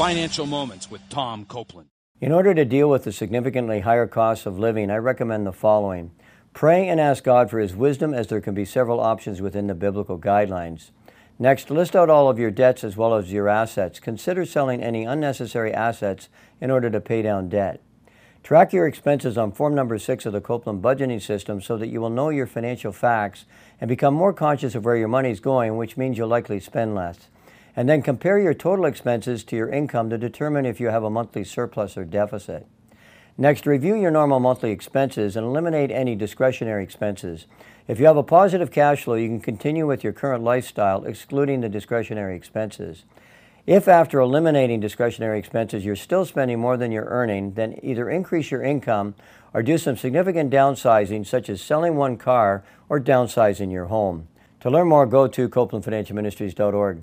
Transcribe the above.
Financial Moments with Tom Copeland. In order to deal with the significantly higher costs of living, I recommend the following. Pray and ask God for His wisdom as there can be several options within the biblical guidelines. Next, list out all of your debts as well as your assets. Consider selling any unnecessary assets in order to pay down debt. Track your expenses on form number six of the Copeland budgeting system so that you will know your financial facts and become more conscious of where your money is going, which means you'll likely spend less and then compare your total expenses to your income to determine if you have a monthly surplus or deficit. Next, review your normal monthly expenses and eliminate any discretionary expenses. If you have a positive cash flow, you can continue with your current lifestyle, excluding the discretionary expenses. If after eliminating discretionary expenses you're still spending more than you're earning, then either increase your income or do some significant downsizing, such as selling one car or downsizing your home. To learn more, go to CopelandFinancialMinistries.org.